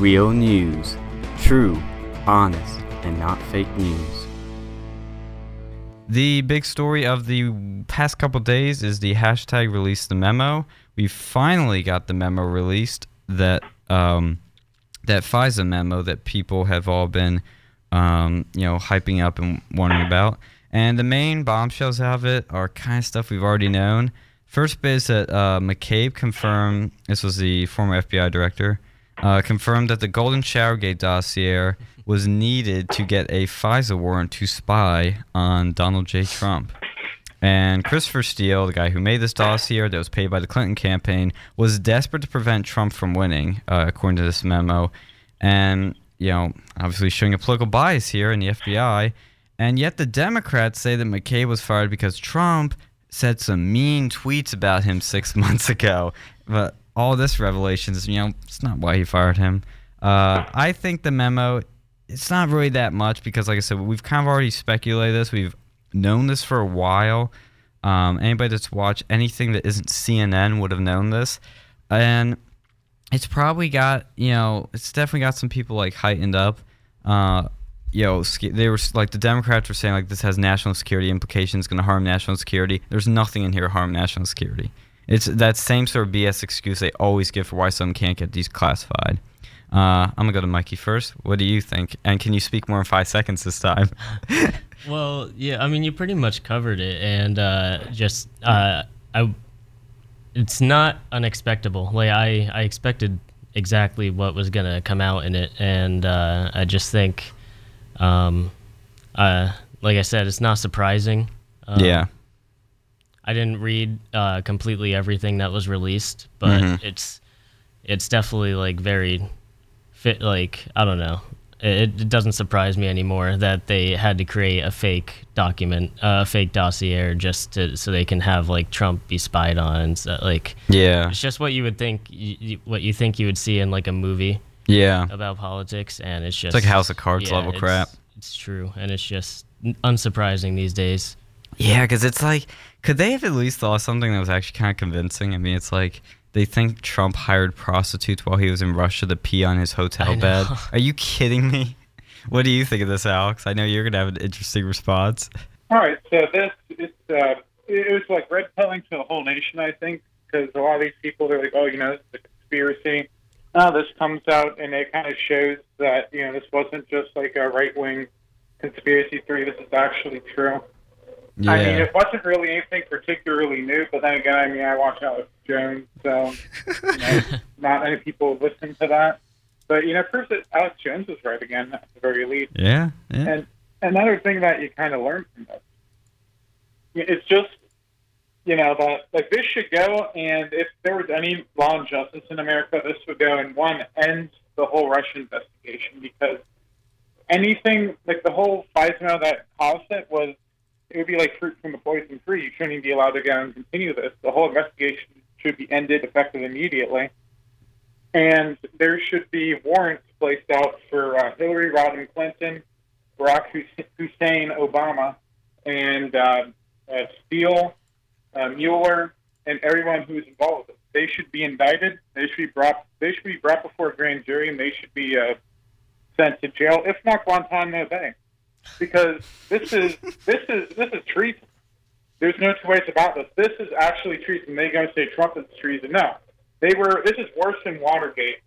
Real news. True, honest, and not fake news. The big story of the past couple days is the hashtag release the memo. We finally got the memo released that um, that FISA memo that people have all been um, you know hyping up and wondering about. And the main bombshells of it are kind of stuff we've already known. First bit is that uh, McCabe confirmed, this was the former FBI director, uh, confirmed that the Golden Showergate dossier was needed to get a FISA warrant to spy on Donald J. Trump. And Christopher Steele, the guy who made this dossier that was paid by the Clinton campaign, was desperate to prevent Trump from winning, uh, according to this memo. And, you know, obviously showing a political bias here in the FBI. And yet the Democrats say that McCabe was fired because Trump said some mean tweets about him six months ago. But all this revelations, you know, it's not why he fired him. Uh, I think the memo, it's not really that much because, like I said, we've kind of already speculated this. We've known this for a while. Um, anybody that's watched anything that isn't CNN would have known this. And it's probably got, you know, it's definitely got some people like heightened up. Uh, you know, they were like the Democrats were saying like this has national security implications, going to harm national security. There's nothing in here harm national security. It's that same sort of BS excuse they always give for why something can't get declassified. Uh, I'm gonna go to Mikey first. What do you think? And can you speak more in five seconds this time? well, yeah, I mean, you pretty much covered it, and uh, just uh, I, it's not unexpectable. Like I, I expected exactly what was gonna come out in it, and uh, I just think um, uh, like I said, it's not surprising. Um, yeah. I didn't read uh, completely everything that was released, but mm-hmm. it's it's definitely like very fit. Like I don't know, it, it, doesn't surprise me anymore that they had to create a fake document, uh, a fake dossier, just to so they can have like Trump be spied on. And so, like yeah, it's just what you would think, you, what you think you would see in like a movie yeah about politics, and it's just it's like House of Cards yeah, level crap. It's true, and it's just unsurprising these days. Yeah, because it's like, could they have at least thought something that was actually kind of convincing? I mean, it's like they think Trump hired prostitutes while he was in Russia to pee on his hotel bed. Are you kidding me? What do you think of this, Alex? I know you're gonna have an interesting response. All right, so this it's uh, it was like red pilling to the whole nation, I think, because a lot of these people they're like, oh, you know, this is a conspiracy. Now this comes out and it kind of shows that you know this wasn't just like a right wing conspiracy theory. This is actually true. Yeah. I mean, it wasn't really anything particularly new, but then again, I mean, I watch Alex Jones, so you know, not many people listen to that. But you know, first Alex Jones was right again at the very least. Yeah, yeah. And another thing that you kind of learn from this, it's just you know, that like this should go, and if there was any law and justice in America, this would go and one end the whole Russian investigation because anything like the whole FISA that caused it was it would be like fruit from the poison tree. You shouldn't even be allowed to go and continue this. The whole investigation should be ended effective immediately, and there should be warrants placed out for uh, Hillary Rodham Clinton, Barack Hussein Obama, and uh, uh, Steele uh, Mueller, and everyone who's involved with it. They should be indicted. They should be brought. They should be brought before a grand jury, and they should be uh, sent to jail, if not Guantanamo Bay, because this is this is this is treason. There's no two ways about this. This is actually treason. They're going to say Trump is treason. No, they were. This is worse than Watergate,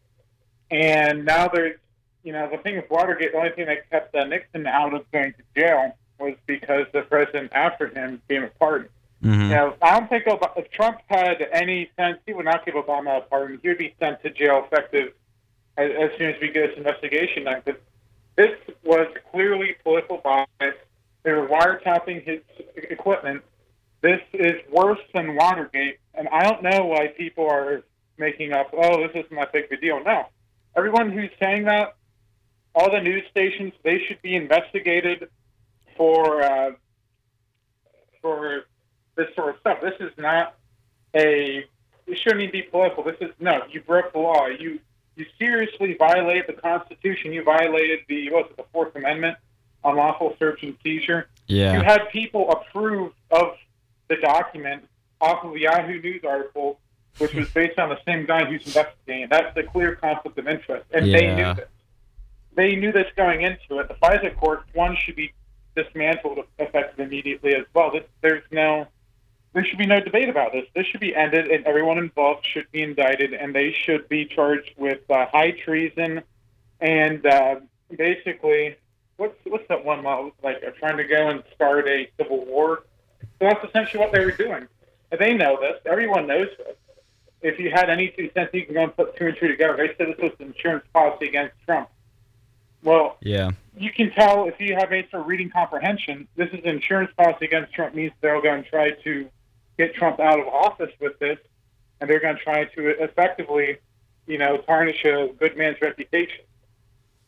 and now there's you know the thing with Watergate. The only thing that kept uh, Nixon out of going to jail was because the president after him gave a pardon. Mm-hmm. You know, I don't think Obama, if Trump had any sense, he would not give Obama a pardon. He would be sent to jail effective as, as soon as we get this investigation done. Because this was clearly political bias. They were wiretapping his equipment. This is worse than Watergate, and I don't know why people are making up. Oh, this isn't that big of a deal. No, everyone who's saying that, all the news stations, they should be investigated for uh, for this sort of stuff. This is not a. It shouldn't even be political. This is no. You broke the law. You you seriously violated the Constitution. You violated the what's it, the Fourth Amendment on lawful search and seizure. Yeah. You had people approve of the document off of the Yahoo News article which was based on the same guy who's investigating. That's a clear conflict of interest, and they knew this. They knew this going into it. The FISA court one should be dismantled effective immediately as well. There's no, there should be no debate about this. This should be ended, and everyone involved should be indicted, and they should be charged with uh, high treason and uh, basically, what's what's that one law like? uh, Trying to go and start a civil war. So that's essentially what they were doing. And they know this. Everyone knows this. If you had any two cents, you can go and put two and two together. They said this was an insurance policy against Trump. Well, Yeah. you can tell if you have any sort of reading comprehension, this is an insurance policy against Trump means they're going to try to get Trump out of office with this, and they're going to try to effectively, you know, tarnish a good man's reputation.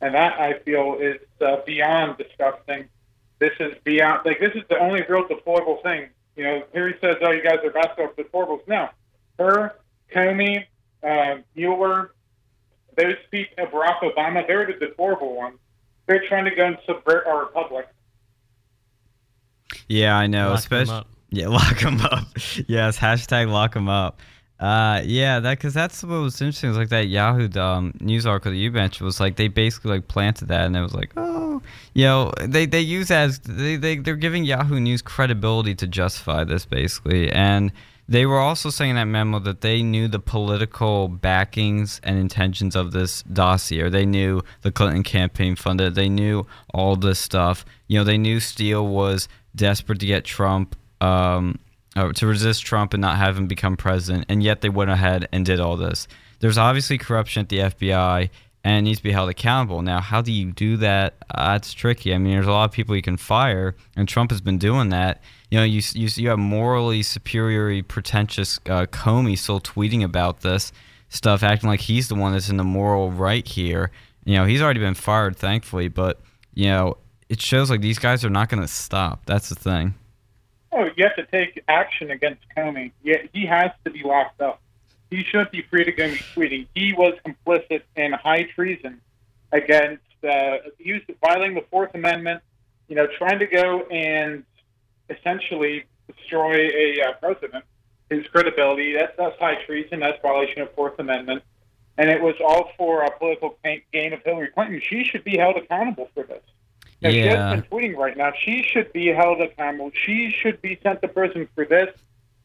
And that I feel is uh, beyond disgusting. This is beyond like this is the only real deplorable thing. You know, here he says, "Oh, you guys are basketball deplorables." No, her, Comey, uh, Mueller, those people, Barack Obama, they're the deplorable ones. They're trying to go and subvert our republic. Yeah, I know. Lock 'em especially up. Yeah, lock them up. yes, hashtag lock them up. Uh, yeah, that because that's what was interesting. Was like that Yahoo um, news article that you mentioned was like they basically like planted that, and it was like, oh, you know, they they use as they they they're giving Yahoo News credibility to justify this basically, and they were also saying in that memo that they knew the political backings and intentions of this dossier. They knew the Clinton campaign funded. They knew all this stuff. You know, they knew Steele was desperate to get Trump, um, uh, to resist Trump and not have him become president, and yet they went ahead and did all this. There's obviously corruption at the FBI, and it needs to be held accountable. Now, how do you do that? Uh, tricky. I mean, there's a lot of people you can fire, and Trump has been doing that. You know, you you, you have morally superior, pretentious uh, Comey still tweeting about this stuff, acting like he's the one that's in the moral right here. You know, he's already been fired, thankfully, but you know, it shows like these guys are not going to stop. That's the thing. Oh, you have to take action against Comey. Yeah, he has to be locked up. He should be free to go tweeting. He was complicit in high treason against uh, use violating the Fourth Amendment. You know, trying to go and essentially destroy a uh, president, his credibility. That's that's high treason. That's violation of Fourth Amendment. And it was all for a political gain of Hillary Clinton. She should be held accountable for this. Now, She Yeah. has been tweeting right now. She should be held accountable. She should be sent to prison for this.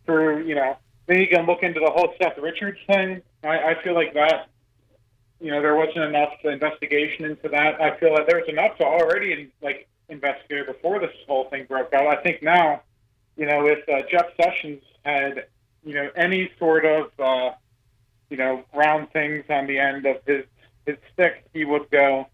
For you know, then you can look into the whole Seth Richards thing. I, I feel like that. You know, there wasn't enough investigation into that. I feel like there was enough to already in like investigate before this whole thing broke out. I think now, you know, if uh, Jeff Sessions had, you know, any sort of, uh, you know, round things on the end of his his stick, he would go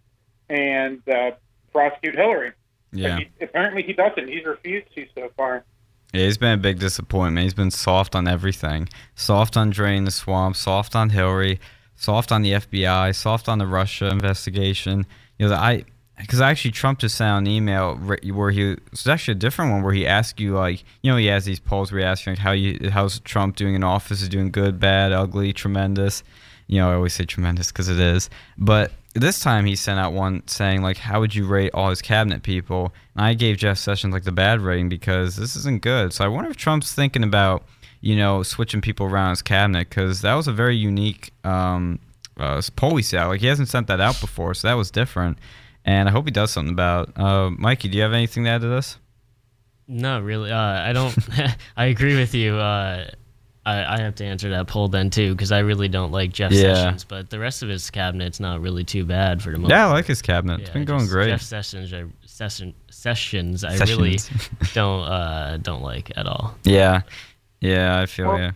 and uh, prosecute Hillary. Yeah. He, apparently he doesn't. He's refused to so far. Yeah, he's been a big disappointment. He's been soft on everything. Soft on draining the swamp, soft on Hillary, soft on the FBI, soft on the Russia investigation. You know, the, I because I actually Trump just sent an email where he it was actually a different one where he asked you like you know he has these polls where he asks you like how you how's Trump doing in office is he doing good bad ugly tremendous you know I always say tremendous because it is but this time he sent out one saying like how would you rate all his cabinet people and I gave Jeff Sessions like the bad rating because this isn't good so I wonder if Trump's thinking about you know switching people around his cabinet because that was a very unique um, uh, poll we sent out like he hasn't sent that out before so that was different and I hope he does something about. Uh, Mikey, do you have anything to add to this? No, really. Uh, I don't. I agree with you. Uh, I, I have to answer that poll then too because I really don't like Jeff Yeah. Sessions, but the rest of his cabinet's not really too bad for the moment. Yeah, I like his cabinet. it's been going just great. Jeff Sessions, I, Session, Sessions, I really don't uh, don't like at all. yeah, yeah, I feel Well, yeah.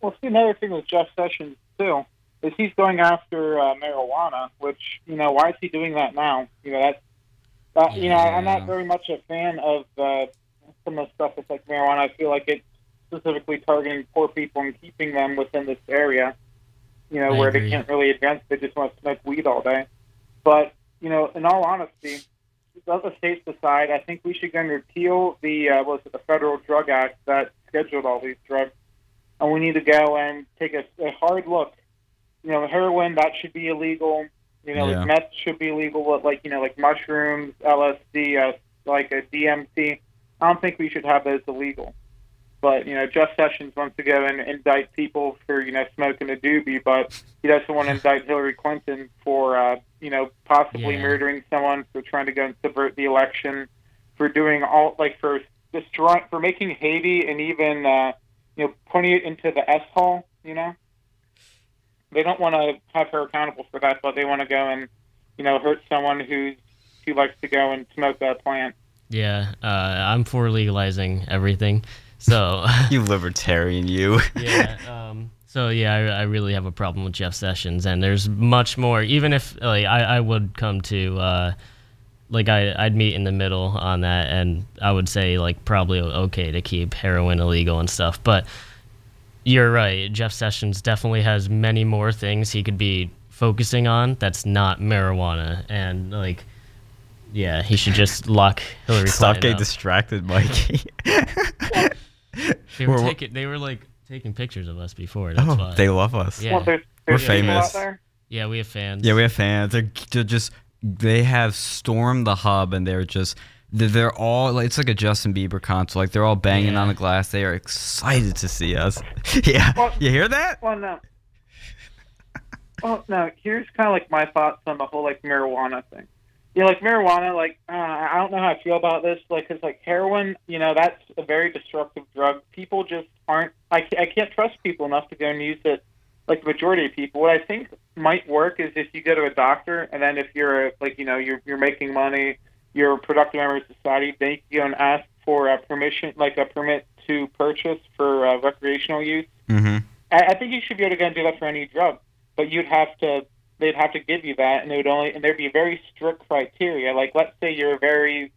Well, see, another thing with Jeff Sessions too is he's going after uh, marijuana, which you know, why is he doing that now? You know, that's uh, you know, I'm not very much a fan of uh, some of the stuff that's like marijuana. I feel like it's specifically targeting poor people and keeping them within this area. You know, I where agree. they can't really advance; they just want to smoke weed all day. But you know, in all honesty, let the states decide. I think we should go and repeal the uh, what was it, the Federal Drug Act that scheduled all these drugs, and we need to go and take a, a hard look. You know, heroin that should be illegal. You know, Yeah. like meth should be illegal, but like you know, like mushrooms, LSD, uh, like a DMT. I don't think we should have those illegal. But you know, Jeff Sessions wants to go and indict people for you know smoking a doobie, but he doesn't want to indict Hillary Clinton for uh, you know possibly Yeah. murdering someone, for trying to go and subvert the election, for doing all like for destroying, for making Haiti and even uh, you know putting it into the S hole. You know, they don't want to have her accountable for that, but they want to go and you know hurt someone who's who likes to go and smoke that plant. Yeah, uh, I'm for legalizing everything. So You libertarian, you. yeah. Um, so yeah, I, I really have a problem with Jeff Sessions, and there's much more. Even if like I, I would come to uh, like I I'd meet in the middle on that, and I would say like probably okay to keep heroin illegal and stuff. But you're right. Jeff Sessions definitely has many more things he could be focusing on that's not marijuana, and like. Yeah, he should just lock Hillary Stop getting up. distracted, Mikey. They were We're- taking, they were like taking pictures of us before. That's oh, why. they love us. Yeah. Well, there's, We're there's people famous. Yeah, we have fans. Yeah, we have fans. They're, they're just they have stormed the hub and they're just they're, they're all like it's like a Justin Bieber concert. Like they're all banging Yeah. on the glass. They are excited to see us. yeah, Well- you hear that? Well, no. Well, no. Here's kind of like my thoughts on the whole like marijuana thing. Know, like marijuana, like uh, I don't know how I feel about this. Like, cause like heroin, you know, that's a very destructive drug. People just aren't. I ca- I can't trust people enough to go and use it. Like the majority of people, what I think might work is if you go to a doctor, and then if you're like you know you're you're making money, you're a productive member of society, then you can go and ask for a permission, like a permit to purchase for uh, recreational use. Mm-hmm. I, I think you should be able to go and do that for any drug, but you'd have to. They'd have to give you that, and it would only and there'd be very strict criteria. Like, let's say you're a very,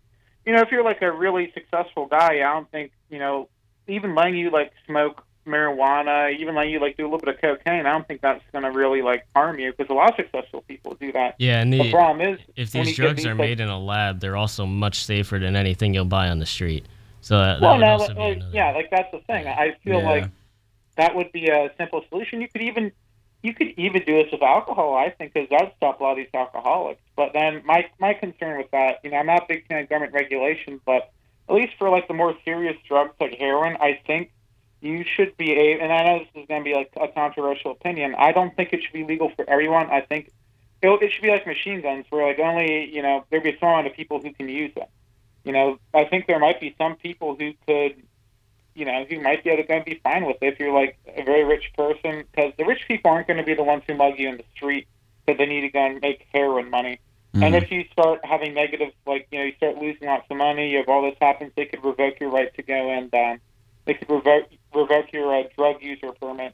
you know, if you're like a really successful guy, I don't think you know, even letting you like smoke marijuana, even letting you like do a little bit of cocaine, I don't think that's going to really like harm you because a lot of successful people do that. Yeah, and The the, problem is if these drugs these, are made in a lab, they're also much safer than anything you'll buy on the street. So that, that well, would no, like, be like, another- yeah, like that's the thing. I feel Yeah. like that would be a simple solution. You could even you could even do this with alcohol. I think because that'd stop a lot of these alcoholics. But then my my concern with that, you know, I'm not a big fan of government regulation, but at least for like the more serious drugs like heroin, I think you should be a. And I know this is going to be like a controversial opinion. I don't think it should be legal for everyone. I think it, it should be like machine guns, where like only you know there'd be a small amount of people who can use them. You know, I think there might be some people who could you know, you might be able to go and be fine with it if you're like a very rich person, because the rich people aren't going to be the ones who mug you in the street because they need to go and make heroin money. Mm-hmm. And if you start having negative, like you know, you start losing lots of money, you have all this happens, they could revoke your right to go and um, they could revoke revoke your uh, drug user permit.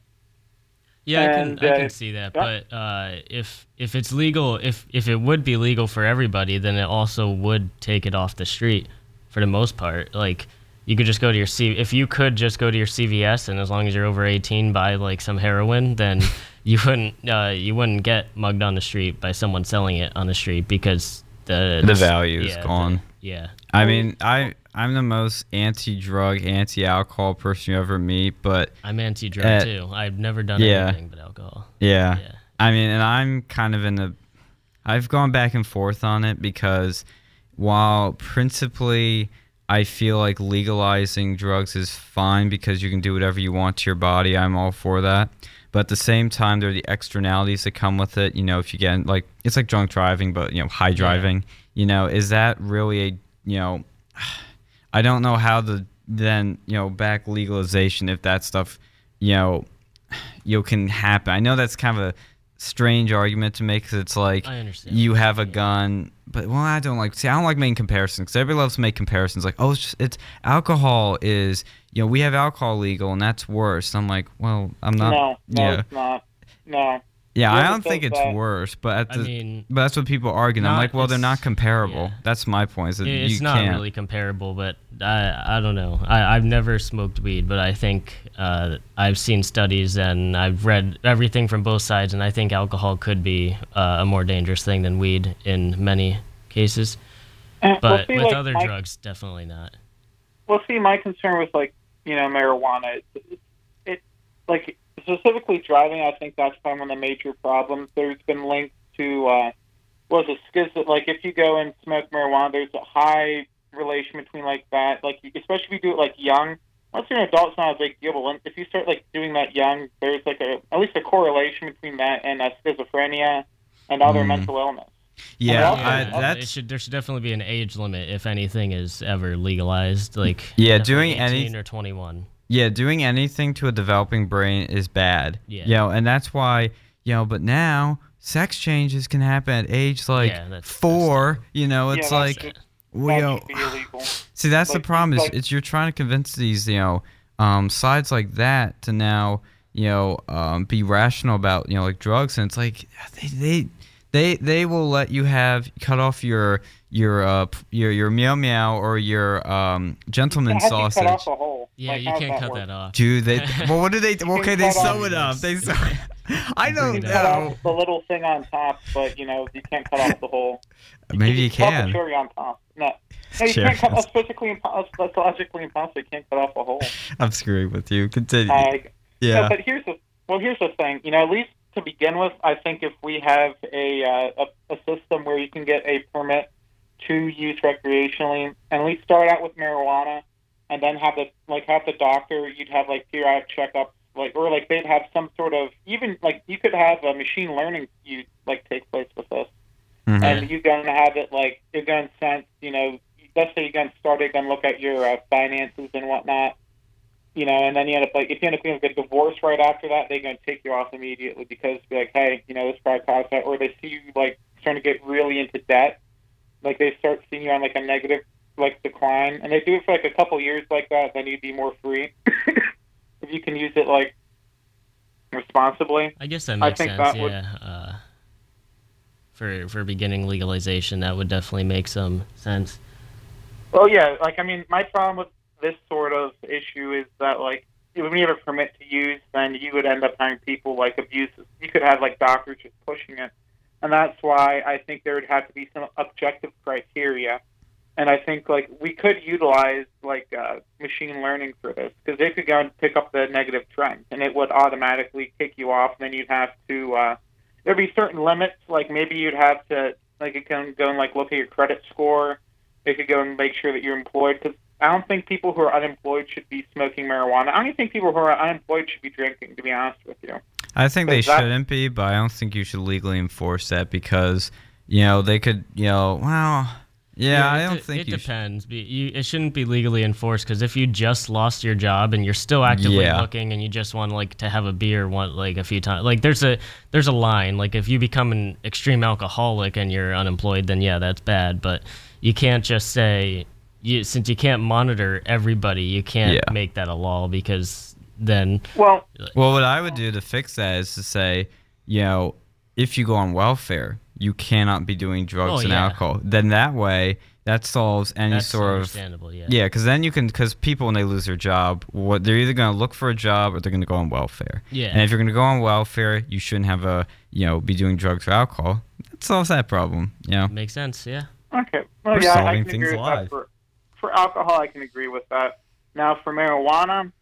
Yeah, I can And, I uh, can see that. yeah. But uh, if if it's legal, if if it would be legal for everybody, then it also would take it off the street for the most part. Like you could just go to your C. If you could just go to your CVS and as long as you're over 18, buy like some heroin, then you wouldn't uh, you wouldn't get mugged on the street by someone selling it on the street because the The value is yeah, the- gone. yeah. I mean, I I'm the most anti-drug, anti-alcohol person you ever meet, but I'm anti-drug Uh, too. I've never done yeah. anything but alcohol. yeah. Yeah. I mean, and I'm kind of in the I've gone back and forth on it because while principally I feel like legalizing drugs is fine because you can do whatever you want to your body, I'm all for that. But at the same time, there are the externalities that come with it. You know, if you get like, it's like drunk driving, but, you know, high driving. You know, is that really a, you know, I don't know how the then, you know, back legalization if that stuff, you know, you can happen. I know that's kind of a strange argument to make because it's like I understand. you have a gun, but well, I don't like. See, I don't like making comparisons because everybody loves to make comparisons. Like, oh, it's, just, it's alcohol is you know we have alcohol legal and that's worse. I'm like, well, I'm not. no, no, yeah, it's not. No. Yeah. I don't think it's that- worse, but at I mean, but that's what people argue. And I'm like, well, they're not comparable. yeah. That's my point. Is that It's you not can't. really comparable, but I I don't know. I I've never smoked weed, but I think uh, I've seen studies and I've read everything from both sides, and I think alcohol could be uh, a more dangerous thing than weed in many cases. Well, But see, with like, other my- drugs, definitely not. Well, see, my concern with like you know marijuana, it, it like specifically driving. I think that's probably one of the major problems. There's been linked to uh, was it schizo? Like if you go and smoke marijuana, there's a high relation between like that. Like especially if you do it like young, once you're an adult, it's not a big deal. But when, if you start like doing that young, there's like a at least a correlation between that and uh, schizophrenia and other Mm. mental illness. Yeah, also- I, also it that's should there should definitely be an age limit if anything is ever legalized. Like Yeah, definitely doing any- 18 or 21. Yeah. Doing anything to a developing brain is bad. Yeah. You know, and that's why you know. But now sex changes can happen at age like Yeah, that's- that's four. you know, it's that's like just- we that know. should be illegal. See, that's Like, the problem. Is like- it's you're trying to convince these, you know, um, sides like that to now, you know, um, be rational about, you know, like drugs, and it's like they they they, they will let you have cut off your your uh your your meow meow or your um gentleman How do you sausage. cut off the hole? Yeah, Like, you can't cut work? that off. Dude, they well, what do they? can Okay, they cut sew it up. They sew. I You don't can cut know. off the little thing on top, but you know you can't cut off the whole. Maybe you just cut can. the cherry on top. No, no you Cherry can't cut. on That's physically impossible. That's logically impossible. You can't cut off the hole. I'm screwing with you. Continue. Uh, yeah. No, but here's the well. Here's the thing. You know, at least to begin with, I think if we have a uh, a, a system where you can get a permit to use recreationally, and we start out with marijuana, and then have the like have the doctor. You'd have like periodic checkups, like or like they'd have some sort of even like you could have a machine learning you like take place with this, Mhm. and you're going to have it like you're going to sense. You know, let's say you're going to start it, going to look at your uh, finances and whatnot you know, and then you end up like if you end up getting a divorce right after that, they're going to take you off immediately because be like, hey, you know, this probably caused that, or they see you like starting to get really into debt, like they start seeing you on like a negative like decline, and they do it for like a couple years like that, then you'd be more free if you can use it like responsibly. I guess that I makes think sense. that yeah. would- Uh, for for beginning legalization, that would definitely make some sense. Well, yeah, like I mean, my problem with this sort of issue is that like when you have a permit to use, then you would end up having people like abuse. You could have like doctors just pushing it, and that's why I think there would have to be some objective criteria. And I think like we could utilize like uh, machine learning for this because they could go and pick up the negative trend, and it would automatically kick you off. And then you'd have to uh, there'd be certain limits, like maybe you'd have to like it can go and like look at your credit score. They could go and make sure that you're employed because I don't think people who are unemployed should be smoking marijuana. I don't even think people who are unemployed should be drinking. To be honest with you. I think they shouldn't be, but I don't think you should legally enforce that because, you know, they could, you know, well, yeah, I don't de- think it you should. depends. Be, you, it shouldn't be legally enforced because if you just lost your job and you're still actively Yeah. looking and you just want like to have a beer one like a few times, like there's a there's a line. Like if you become an extreme alcoholic and you're unemployed, then yeah, that's bad. But you can't just say you since you can't monitor everybody, you can't Yeah. make that a law because then Well, Well, what I would do to fix that is to say, you know, if you go on welfare, you cannot be doing drugs Oh, and yeah. alcohol. Then that way, that solves any that's sort of understandable. Yeah. yeah. Because then you can, because people when they lose their job, what they're either going to look for a job or they're going to go on welfare. Yeah. And if you're going to go on welfare, you shouldn't have a, you know, be doing drugs or alcohol. That solves that problem. You know. Makes sense. Yeah. okay. Well, We're yeah, I solving can things agree live. that. For, for alcohol, I can agree with that. Now, for marijuana,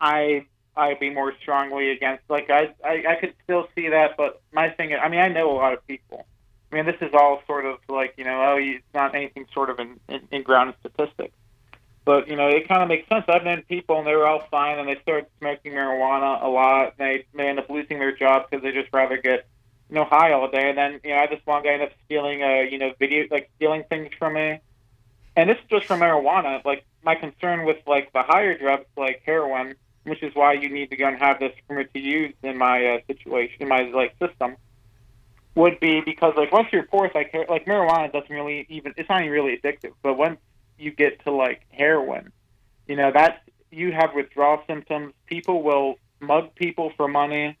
I I'd be more strongly against. Like I, I I could still see that, but my thing, I mean, I know a lot of people. I mean, this is all sort of like you know, oh, it's not anything sort of in, in, in grounded statistics. But you know, it kind of makes sense. I've known people, and they were all fine, and they started smoking marijuana a lot. And they they end up losing their job because they just rather get you know high all day. And then you know, I had this one guy ended up stealing uh you know video like stealing things from me. And this is just for marijuana. Like my concern with like the higher drugs like heroin, which is why you need to go and have this permit to use in my uh, situation, in my like system, would be because like once you're poor, like like marijuana doesn't really even it's not even really addictive. But once you get to like heroin, you know that's you have withdrawal symptoms. People will mug people for money.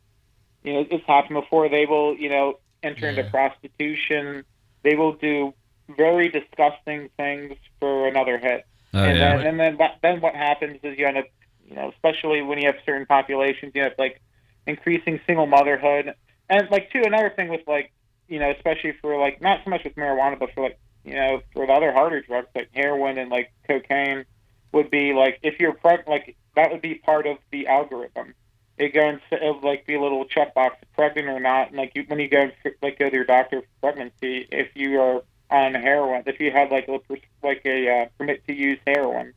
You know it's happened before. They will you know enter into prostitution. They will do very disgusting things for another hit. Oh and yeah. then and then that, then what happens is you end up, you know, especially when you have certain populations, you have like increasing single motherhood, and like too another thing with like, you know, especially for like not so much with marijuana, but for like, you know, for the other harder drugs like heroin and like cocaine, would be like if you're preg- like that would be part of the algorithm. It go and it would like be a little checkbox, pregnant or not, and like you, when you go like go to your doctor for pregnancy, if you are on heroin, if you had like a like a uh, permit to use heroin,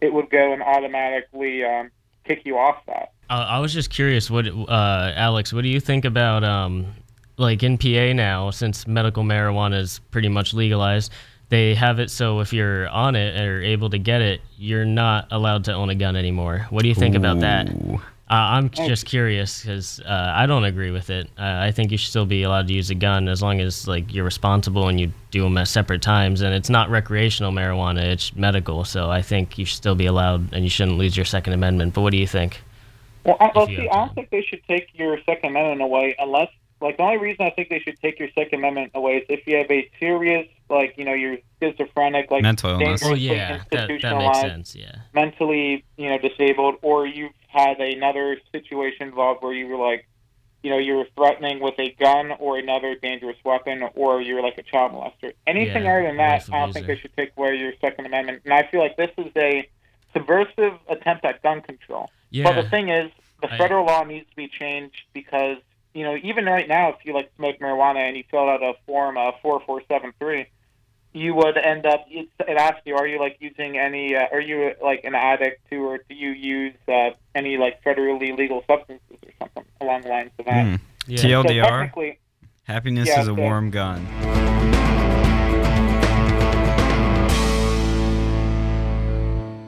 it would go and automatically um, kick you off that. Uh, I was just curious, what uh, Alex, what do you think about um, like in PA now, since medical marijuana is pretty much legalized? They have it so if you're on it or able to get it, you're not allowed to own a gun anymore. What do you think about that? Ooh. Uh, I'm just curious because uh, I don't agree with it. Uh, I think you should still be allowed to use a gun as long as like you're responsible and you do them at separate times. And it's not recreational marijuana; it's medical. So I think you should still be allowed, and you shouldn't lose your Second Amendment. But what do you think? Well, I, well If see, I don't think they should take your Second Amendment away unless, like, the only reason I think they should take your Second Amendment away is if you have a serious, like, you know, you're schizophrenic, like, Mental illness. Oh yeah, that, that makes sense. Yeah. mentally, you know, disabled, or you've had another situation involved where you were like, you know, you were threatening with a gun or another dangerous weapon, or you're like a child molester. Anything Yeah, other than that, I don't think they should take away your Second Amendment. And I feel like this is a subversive attempt at gun control. Yeah. But the thing is, the I- federal law needs to be changed because you know even right now, if you like smoke marijuana and you fill out a form uh, four four seven three, you would end up. It, it asks you, are you like using any? Uh, are you like an addict to, or do you use uh, any like federally legal substances or something along the lines of that? Hmm. yeah. TLDR. technically, Happiness Yeah, is a so- warm gun.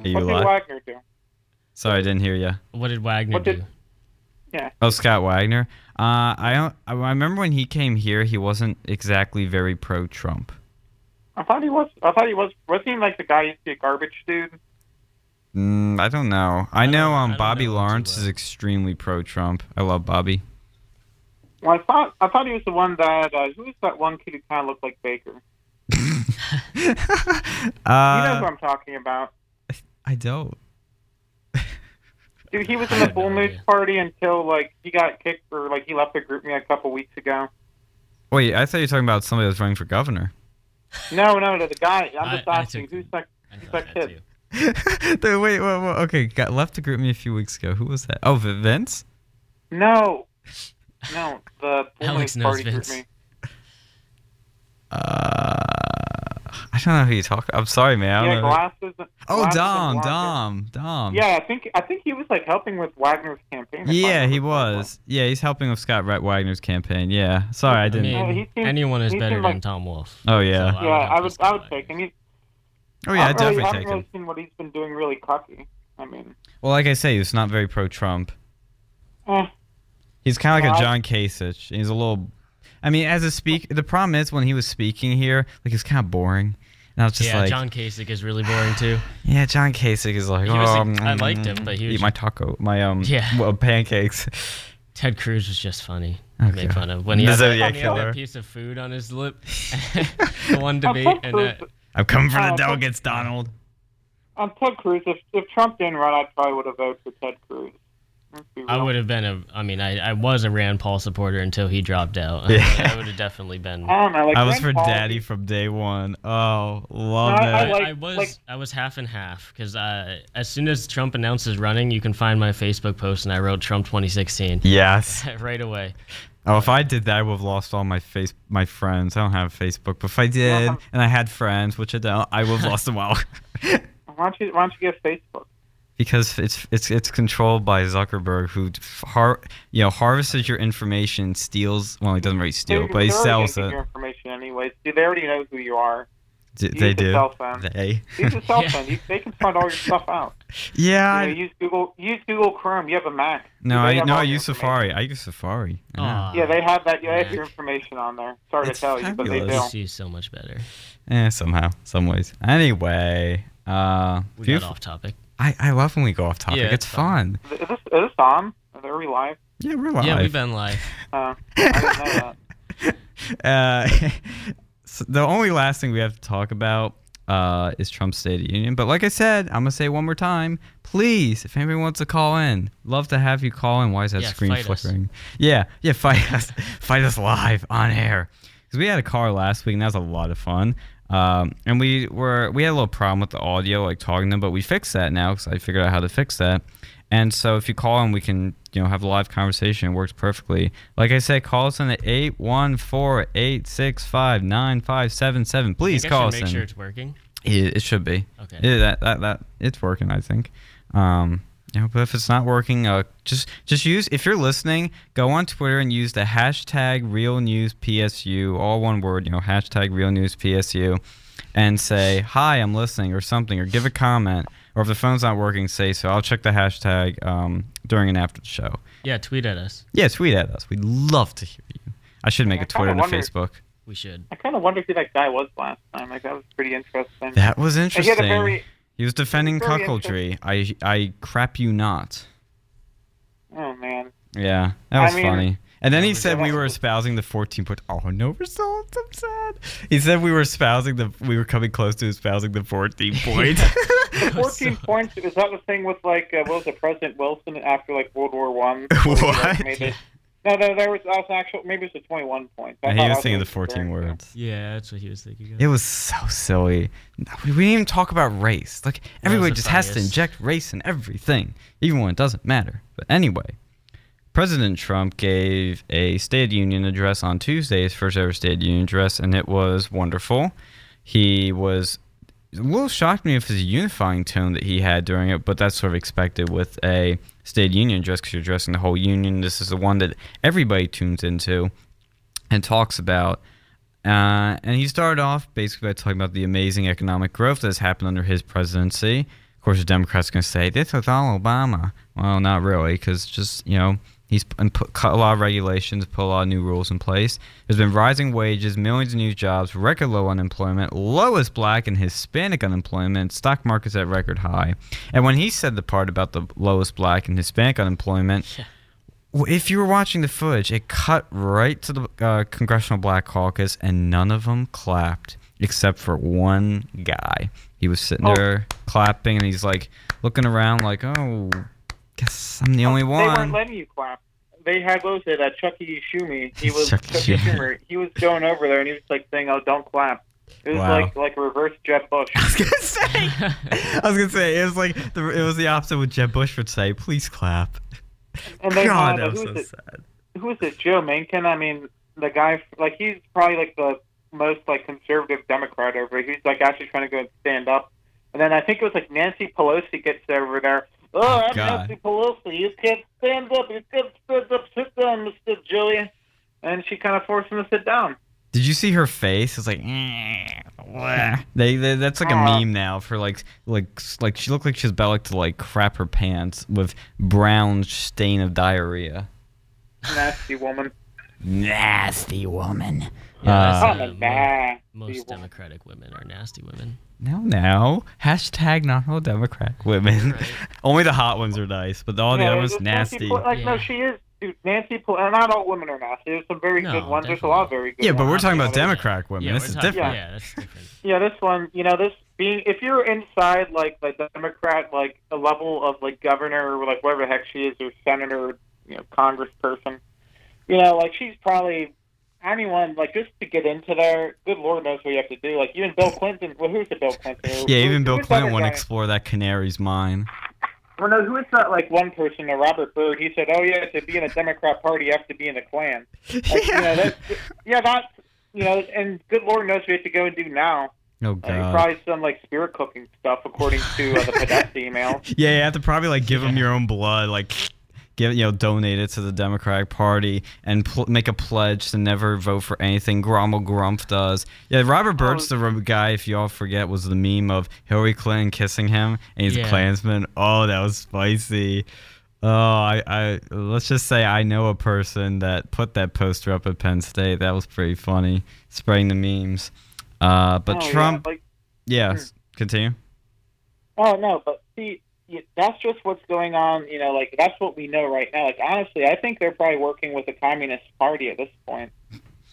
Are you what did alive? Wagner do? Sorry, I didn't hear you. What did Wagner What did- do? Yeah. Oh, Scott Wagner. Uh, I don't. I I remember when he came here, he wasn't exactly very pro-Trump. I thought he was. I thought he was. Wasn't he like the guy who used to be a garbage dude? Mm, I don't know. I, I don't- know um don't Bobby know Lawrence is extremely pro-Trump. I love Bobby. Well, I thought I thought he was the one that. Uh, who was that one kid who kind of looked like Baker? You know who uh, I'm talking about. I don't. Dude, he was in the have no Bull Moose party until like he got kicked or like he left the GroupMe a couple weeks ago. Wait, I thought you were talking about somebody that was running for governor. No, no, no, the guy. I'm just I- I asking took- who's that? I Who's thought that that kid? The- wait, wait, wait, okay, got left to GroupMe a few weeks ago. Who was that? Oh, V- Vince. No, no, the Bull Alex Moose knows party group Vince. me. Uh, I don't know who you talk. I'm sorry, man. Yeah, know. glasses. Oh, glasses and Dom. Dom, Dom. Yeah, I think I think he was like helping with Wagner's campaign. Yeah, he remember was. Yeah, he's helping with Scott Rhett Wagner's campaign. Yeah. Sorry, I I didn't. mean, Yeah, seemed- anyone is better seemed than like- Tom Wolf. Oh, yeah. So. Yeah, I would Scott I would Wagner. take him. He, oh yeah, I I'd don't really, definitely I haven't really him. seen what he's been doing really cocky. I mean, Well, like I say, he's not very pro-Trump. eh, He's kind of like a Well, I- John Kasich. He's a little. I mean, as a speak, the problem is when he was speaking here, like it's kind of boring. And I was just yeah, like, John Kasich is really boring too. yeah, John Kasich is like, He was oh, a- I liked him, but he was eat my taco, my um, Yeah. well, pancakes. Ted Cruz was just funny. Okay. to Make fun of when he The had, that, Zodiac when he had that piece of food on his lip. the one I'm debate and Cruz- that. I'm coming for the Oh, delegates, Donald. on Ted Cruz. If if Trump didn't run, I probably would have voted for Ted Cruz. Let's be I would have been a. I mean, I, I was a Rand Paul supporter until he dropped out. Yeah. I would have definitely been. I know. Like I was for Paul- Daddy from day one. Oh, love No, I- that. I like- I was like- I was half and half because uh, as soon as Trump announces running, you can find my Facebook post and I wrote Trump 2016 yes. right away. Oh, if I did that, I would have lost all my face, my friends. I don't have Facebook, but if I did, Yeah. and I had friends, which I don't, I would have lost them all. Why don't you Why don't you get Facebook? Because it's it's it's controlled by Zuckerberg, who har- you know harvests your information, steals. Well, he doesn't really steal, They- but he they're sells gonna it. get Your information, anyways. Dude, they already know who you are. D- Use they the do. cell phone. They. Use a cell Yeah. phone. You, they can find all your stuff out. Yeah. You know, I, use Google. Use Google Chrome. You have a Mac. no, I no, I use. Safari. I use Safari. I know. Yeah, they have that. You have your information on there. Sorry It's to tell you, but they do. fabulous. This is so much better. Yeah, somehow, some ways. Anyway, uh, We got off topic. I I love when we go off topic. Yeah, it's it's fun. fun. Is this, is this on? Are we live? Yeah, we're live. Yeah, we've been live. Uh, I didn't know that. uh, so the only last thing we have to talk about uh, is Trump's State of the Union. But like I said, I'm gonna say it one more time. Please, if anybody wants to call in, love to have you call in. Why is that Yeah, screen fight us. flickering? Yeah, yeah, fight us, fight us live on air. Because we had a car last week, and that was a lot of fun. Um, and we were we had a little problem with the audio, like talking to them, but we fixed that now because I figured out how to fix that. And so if you call in, we can you know have a live conversation. It works perfectly. Like I said, call us in at 814-865-9577. I Please call should us make in. sure it's working. It, it should be. Okay. Yeah, that, that that it's working. I think. Um, you know, but if it's not working, uh, just just use. If you're listening, go on Twitter and use the hashtag Real News PSU, all one word. You know, hashtag Real News PSU, and say hi, I'm listening, or something, or give a comment. Or if the phone's not working, say so. I'll check the hashtag um, during and after the show. Yeah, tweet at us. Yeah, tweet at us. We'd love to hear you. I should make I a Twitter and kinda a Facebook. We should. I kind of wonder who that guy was last time. Like that was pretty interesting. That was And he had a very He was defending very cuckoldry. I I crap you not. oh man. Yeah, that was I mean- funny. And then he said we were espousing the 14 point. Oh no, results! I'm sad. He said we were espousing the. We were coming close to espousing the 14 point. The 14 points is that the thing with like uh, what was it, President Wilson after like World War One? What? No, there, there was also actual. Maybe it's the 21 points. I And he was saying the 14 words. Yeah, that's what he was thinking of. It was so silly. We didn't even talk about race. Like everybody the just has to inject race in everything, even when it doesn't matter. But anyway, President Trump gave a State of the Union address on Tuesday, his first ever State of the Union address, and it was wonderful. He was a little shocked me with his unifying tone that he had during it, but that's sort of expected with a State Union address because you're addressing the whole union. This is the one that everybody tunes into and talks about. Uh, and he started off basically by talking about the amazing economic growth that has happened under his presidency. Of course, the Democrats are going to say this was all Obama. Well, not really, because just you know he's and put cut a lot of regulations, put a lot of new rules in place. There's been rising wages, millions of new jobs, record low unemployment, lowest black and Hispanic unemployment, stock markets at record high. And when he said the part about the lowest black and Hispanic unemployment, if you were watching the footage, it cut right to the uh, Congressional Black Caucus, and none of them clapped except for one guy. He was sitting Oh. there clapping, and he's like looking around, like, "Oh, guess I'm the only one. They weren't letting you clap. They had what was it? Uh, Chucky Schumi. He was Chucky Chucky Schumer. He was going over there and he was like saying, "Oh, don't clap." It was Wow. like like reverse Jeb Bush. I was gonna say, I was gonna say, it was like the, it was the opposite. Of what Jeb Bush would say, "Please clap." And they God, had uh, that was so it? sad. Who was it? Joe Manchin. I mean, the guy like he's probably like the most like conservative Democrat over. He's like actually trying to go and stand up. And then I think it was like Nancy Pelosi gets over there. Oh, I'm God. Nancy Pelosi. You can't stand up. You can't stand up. Sit down, Mr. Julian. And she kind of forced him to sit down. Did you see her face? It's like, "Eh, they, they that's like a Aw. meme now for like like like she looked like she's about to like crap her pants with brown stain of diarrhea. Nasty woman. Nasty woman. Yeah, Uh, that's, I'm uh, a mo- nasty most woman. Democratic women are nasty women. No, no. Hashtag not all Democrat women. Right. Only the hot ones are nice, but all the Yeah, other ones it's Nancy nasty. Pel- like, no, she is. Dude, Nancy Pelosi. Not all women are nasty. There's some very No, good ones. There's a definitely. lot of very good Yeah, but ones. we're talking about Yeah, Democrat women. yeah, this is talking- different. Yeah, that's different. Yeah, this one, you know, this being if you're inside like the Democrat like a level of like governor or like whatever the heck she is or senator, you know, congressperson, you know, like she's probably anyone like just to get into there. Good Lord knows what you have to do. Like even Bill Clinton. Well, who's the Bill Clinton? Yeah, Who- even Bill the Clinton wouldn't explore that canary's mine. Well, no, who is that? Like one person, uh, Robert Byrd. He said, "Oh yeah, to be in a Democrat Party, you have to be in the Klan." Like, you know, that's, yeah, that's you know, and good Lord knows what you have to go and do now. Oh god. probably some like spirit cooking stuff, according to uh, the Podesta email. Yeah, you have to probably like give them your own blood, like give you know donate it to the Democratic Party and pl- make a pledge to never vote for anything Grommel Grump does. Yeah, Robert Byrd's the guy. If y'all forget, was the meme of Hillary Clinton kissing him and he's a Klansman. Oh, that was spicy. Oh, I, I let's just say I know a person that put that poster up at Penn State. That was pretty funny, spreading the memes. Uh, but Oh, yeah, Trump, like, yeah, Hmm. continue. oh no, but see, that's just what's going on. You know, like that's what we know right now. Like honestly, I think they're probably working with the Communist Party at this point.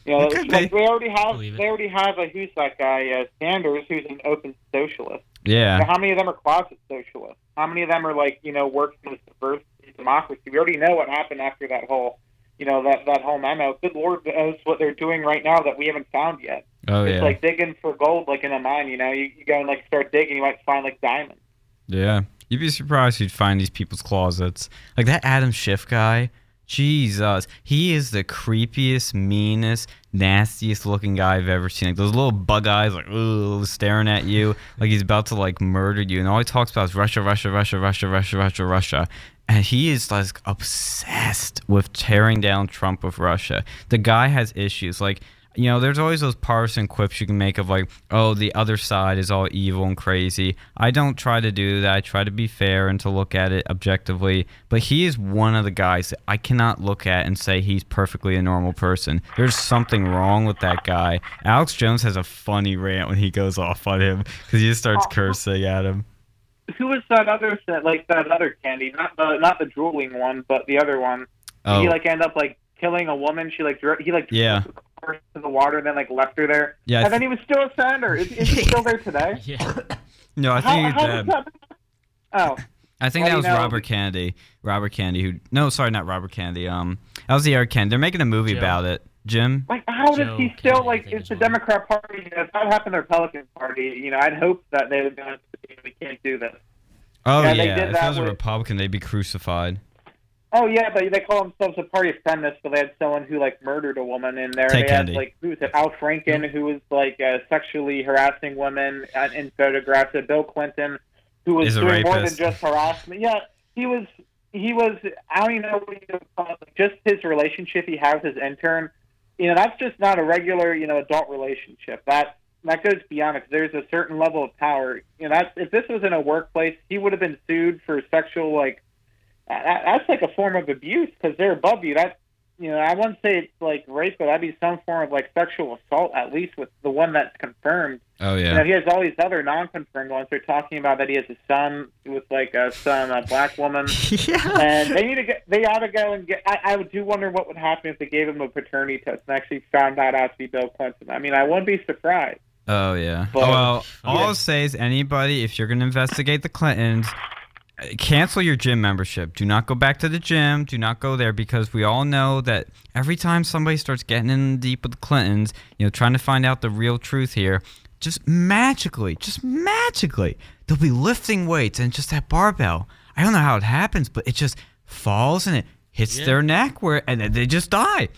You know, could like, be. they already have they already have a who's that guy uh, Sanders, who's an open socialist. Yeah. Now, how many of them are closet socialists? How many of them are like you know working with diverse democracy? We already know what happened after that whole, you know, that that whole memo. Good Lord knows what they're doing right now that we haven't found yet. Oh it's yeah. like digging for gold, like in a mine. You know, you, you go and like start digging, you might find like diamonds. Yeah. You'd be surprised you'd find these people's closets. Like that Adam Schiff guy Jesus, he is the creepiest, meanest, nastiest looking guy I've ever seen. Like those little bug eyes, like ooh, staring at you, like he's about to like murder you. And all he talks about is Russia, Russia, Russia, Russia, Russia, Russia, Russia. And he is like obsessed with tearing down Trump with Russia. The guy has issues. Like you know, there's always those partisan quips you can make of like, oh, the other side is all evil and crazy. I don't try to do that. I try to be fair and to look at it objectively. But he is one of the guys that I cannot look at and say he's perfectly a normal person. There's something wrong with that guy. Alex Jones has a funny rant when he goes off on him because he just starts Oh. cursing at him. Who was that other like that other candy? Not the not the drooling one, but the other one. Oh, He like end up like killing a woman. She like dro- he like Yeah. Threw her to the water and then like left her there. yeah. I and then he was still a senator. Is, is he still there today? Yeah. no, I How, think how he's does dead. that? Oh, I think Well, that was know- Robert Kennedy. Robert Kennedy, who no, sorry, not Robert Kennedy. Um, that was the Eric Kennedy. They're making a movie Joe. about it. Jim. like how does he still Kennedy, like? It's the what- Democrat Party. You know, if that happened to the Republican Party, you know, I'd hope that they would go. We can't do this. Oh Yeah, yeah, they did if it that was a Republican, they'd be crucified. Oh yeah, but they call themselves a party of feminists, but they had someone who like murdered a woman in there. Ted they had like who was it? Al Franken, who was like uh, sexually harassing women in photographs. Uh, Bill Clinton, who was a doing more than just harassment. Yeah, he was. He was. I don't even know what you call it. Just his relationship he has with his intern. You know, that's just not a regular, you know, adult relationship. That that goes beyond it. There's a certain level of power. You know, that's, if this was in a workplace, he would have been sued for sexual like that, that's like a form of abuse because they're above you. That you know, I wouldn't say it's like rape, but that'd be some form of like sexual assault, at least with the one that's confirmed. Oh You know, he has all these other non-confirmed ones. They're talking about that he has a son with like a son, a black woman, yeah. and they need to get. They ought to go and get. I, I do wonder what would happen if they gave him a paternity test and actually found that out to be Bill Clinton. I mean, I wouldn't be surprised. Oh yeah. But- well, all Yeah. I'll say is anybody, if you're gonna investigate the Clintons, cancel your gym membership. Do not go back to the gym. Do not go there because we all know that every time somebody starts getting in deep with the Clintons, you know, trying to find out the real truth here, just magically, just magically, they'll be lifting weights and just that barbell. I don't know how it happens, but it just falls and it hits Yeah. their neck where and they just die.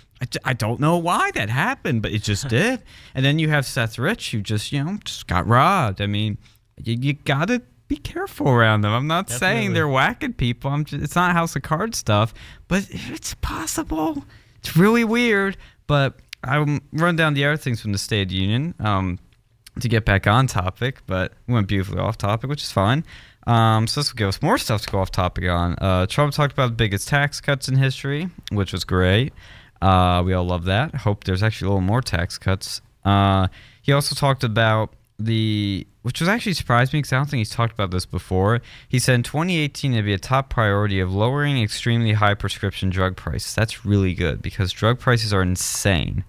I don't know why that happened, but it just did. And then you have Seth Rich, who just you know just got robbed. I mean, you, you gotta be careful around them. I'm not saying they're whacking people. I'm just, it's not House of Cards stuff, but it's possible. It's really weird. But I'll run down the other things from the State of the Union. Um, to get back on topic, but we went beautifully off topic, which is fine. Um, so this will give us more stuff to go off topic on. Uh, Trump talked about the biggest tax cuts in history, which was great. Uh, we all love that. Hope there's actually a little more tax cuts. Uh, he also talked about the, which was actually surprised me because I don't think he's talked about this before. He said in 2018 it'd be a top priority of lowering extremely high prescription drug prices. That's really good because drug prices are insane.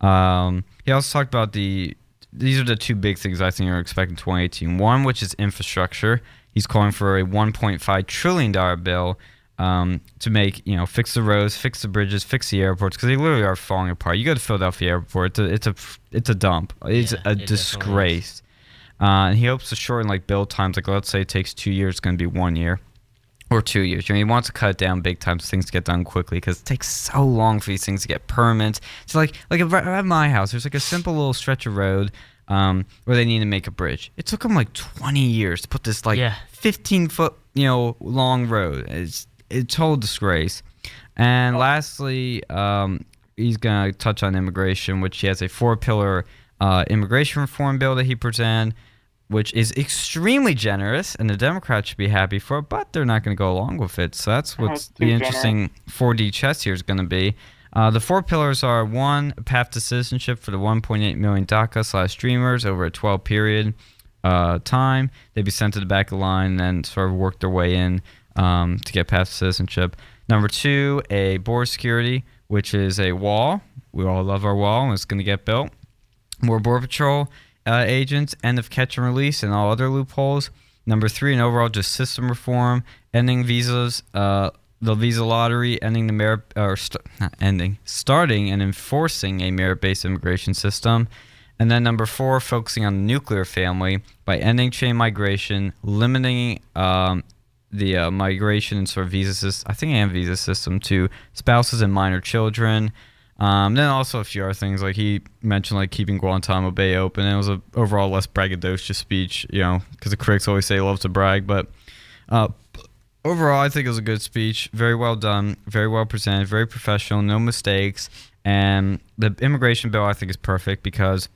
Um, he also talked about the these are the two big things I think are expecting 2018. One, which is infrastructure. He's calling for a 1.5 trillion dollar bill um, to make you know fix the roads, fix the bridges, fix the airports because they literally are falling apart. You go to Philadelphia Airport, it's a it's a, it's a dump. It's Yeah, a it disgrace. Uh, and he hopes to shorten like build times. Like let's say it takes two years, it's going to be one year or two years. You know, he wants to cut it down big time so things get done quickly because it takes so long for these things to get permits. So like like at at my house, there's like a simple little stretch of road um, where they need to make a bridge. It took them like 20 years to put this like Yeah. 15 foot you know long road. It's total disgrace. And lastly, um, he's gonna touch on immigration, which he has a four pillar uh, immigration reform bill that he presented which is extremely generous, and the Democrats should be happy for it, but they're not going to go along with it. So that's Oh, what's the interesting 4D chess here is going to be. Uh, the four pillars are one, a path to citizenship for the 1.8 million DACA slash dreamers over a 12 period uh, time. They'd be sent to the back of the line and then sort of work their way in um, to get past citizenship. Number two, a border security, which is a wall. We all love our wall, and it's going to get built more border patrol uh, agents, end of catch and release, and all other loopholes. Number three, and overall just system reform, ending visas, uh, the visa lottery, ending the merit or st- not ending, starting and enforcing a merit-based immigration system. And then number four, focusing on the nuclear family by ending chain migration, limiting um, the uh, migration and sort of visa system. I think and visa system to spouses and minor children. Um, then also a few other things like he mentioned like keeping Guantanamo Bay open. It was a overall less braggadocious speech, you know, because the critics always say he loves to brag. But uh, overall, I think it was a good speech. Very well done, very well presented, very professional, no mistakes. And the immigration bill I think is perfect because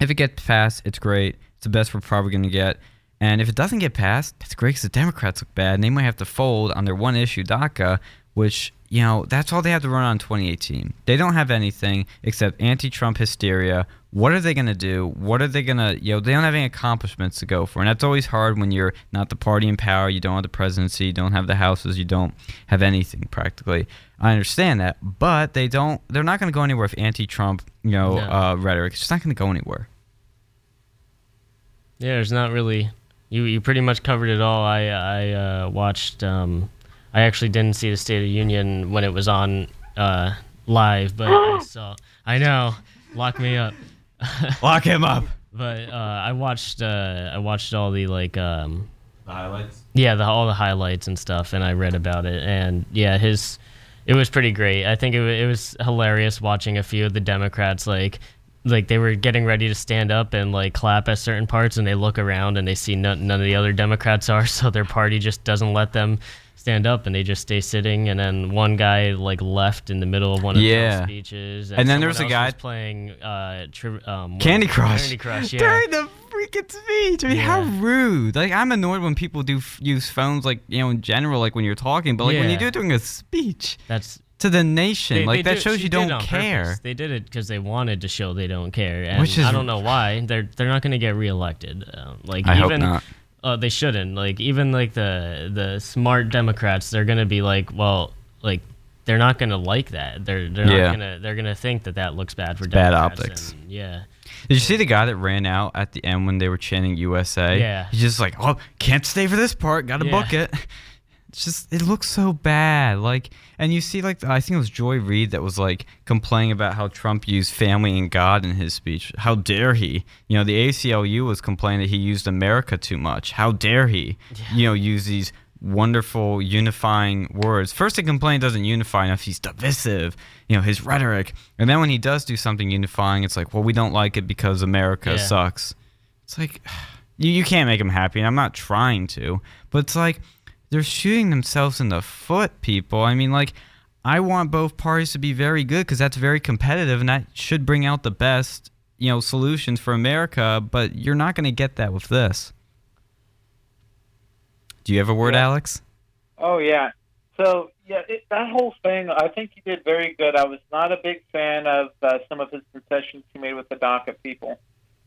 if it gets passed, it's great. It's the best we're probably going to get. And if it doesn't get passed, that's great because the Democrats look bad and they might have to fold on their one issue DACA, which you know, that's all they have to run on 2018. They don't have anything except anti Trump hysteria. What are they going to do? What are they going to, you know, they don't have any accomplishments to go for. And that's always hard when you're not the party in power, you don't have the presidency, you don't have the houses, you don't have anything practically. I understand that, but they don't, they're not going to go anywhere with anti Trump, you know, no. uh, rhetoric. It's just not going to go anywhere. Yeah, there's not really, you, you pretty much covered it all. I, I uh, watched, um, I actually didn't see the State of Union when it was on uh, live, but I saw. I know, lock me up. lock him up. But uh, I watched. Uh, I watched all the like. Um, the highlights. Yeah, the, all the highlights and stuff, and I read about it, and yeah, his. It was pretty great. I think it, it was hilarious watching a few of the Democrats like like they were getting ready to stand up and like clap at certain parts and they look around and they see none, none of the other democrats are so their party just doesn't let them stand up and they just stay sitting. And then one guy like left in the middle of one of yeah. the speeches. And, and then there was a guy was playing uh, tri- um, Candy Crush. Candy Crush, yeah. During the freaking speech. I mean, yeah. how rude. Like, I'm annoyed when people do f- use phones, like, you know, in general, like when you're talking, but like yeah. when you do it during a speech. That's to the nation. They, like they that do, shows you don't care. Purpose. They did it because they wanted to show they don't care, and Which is, I don't know why. They're they're not going to get reelected. Um, like I even, hope not. Uh, they shouldn't. Like even like the the smart Democrats, they're gonna be like, well, like they're not gonna like that. They're they're yeah. not gonna they're gonna think that that looks bad for Democrats. bad optics. And, yeah. Did you see the guy that ran out at the end when they were chanting USA? Yeah. He's just like, oh, can't stay for this part. Got to yeah. book it. It's just it looks so bad. Like, and you see, like I think it was Joy Reid that was like complaining about how Trump used family and God in his speech. How dare he? You know, the ACLU was complaining that he used America too much. How dare he? Yeah. You know, use these wonderful unifying words. First, he complained doesn't unify enough. He's divisive. You know, his rhetoric. And then when he does do something unifying, it's like, well, we don't like it because America yeah. sucks. It's like you, you can't make him happy. And I'm not trying to, but it's like they're shooting themselves in the foot, people. I mean, like, I want both parties to be very good because that's very competitive and that should bring out the best, you know, solutions for America. But you're not going to get that with this. Do you have a word, yeah. Alex? Oh yeah. So yeah, it, that whole thing, I think he did very good. I was not a big fan of uh, some of his concessions he made with the DACA people.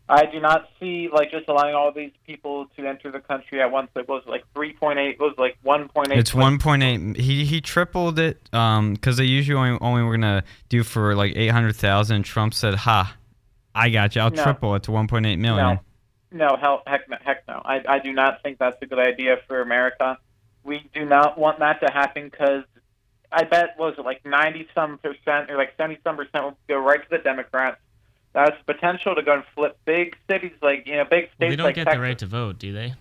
I do not see like just allowing all these people to enter the country at once. It was like three point eight. It Was like one point eight. It's one point eight. He he tripled it um because they usually only, only were gonna do for like eight hundred thousand. Trump said, "Ha, I got you. I'll no. triple it to one point eight million. No, no, hell, heck, no, heck no. I I do not think that's a good idea for America. We do not want that to happen because I bet was it like ninety some percent or like seventy some percent will go right to the Democrats that's potential to go and flip big cities like you know big states well, they don't like get Texas. the right to vote, do they?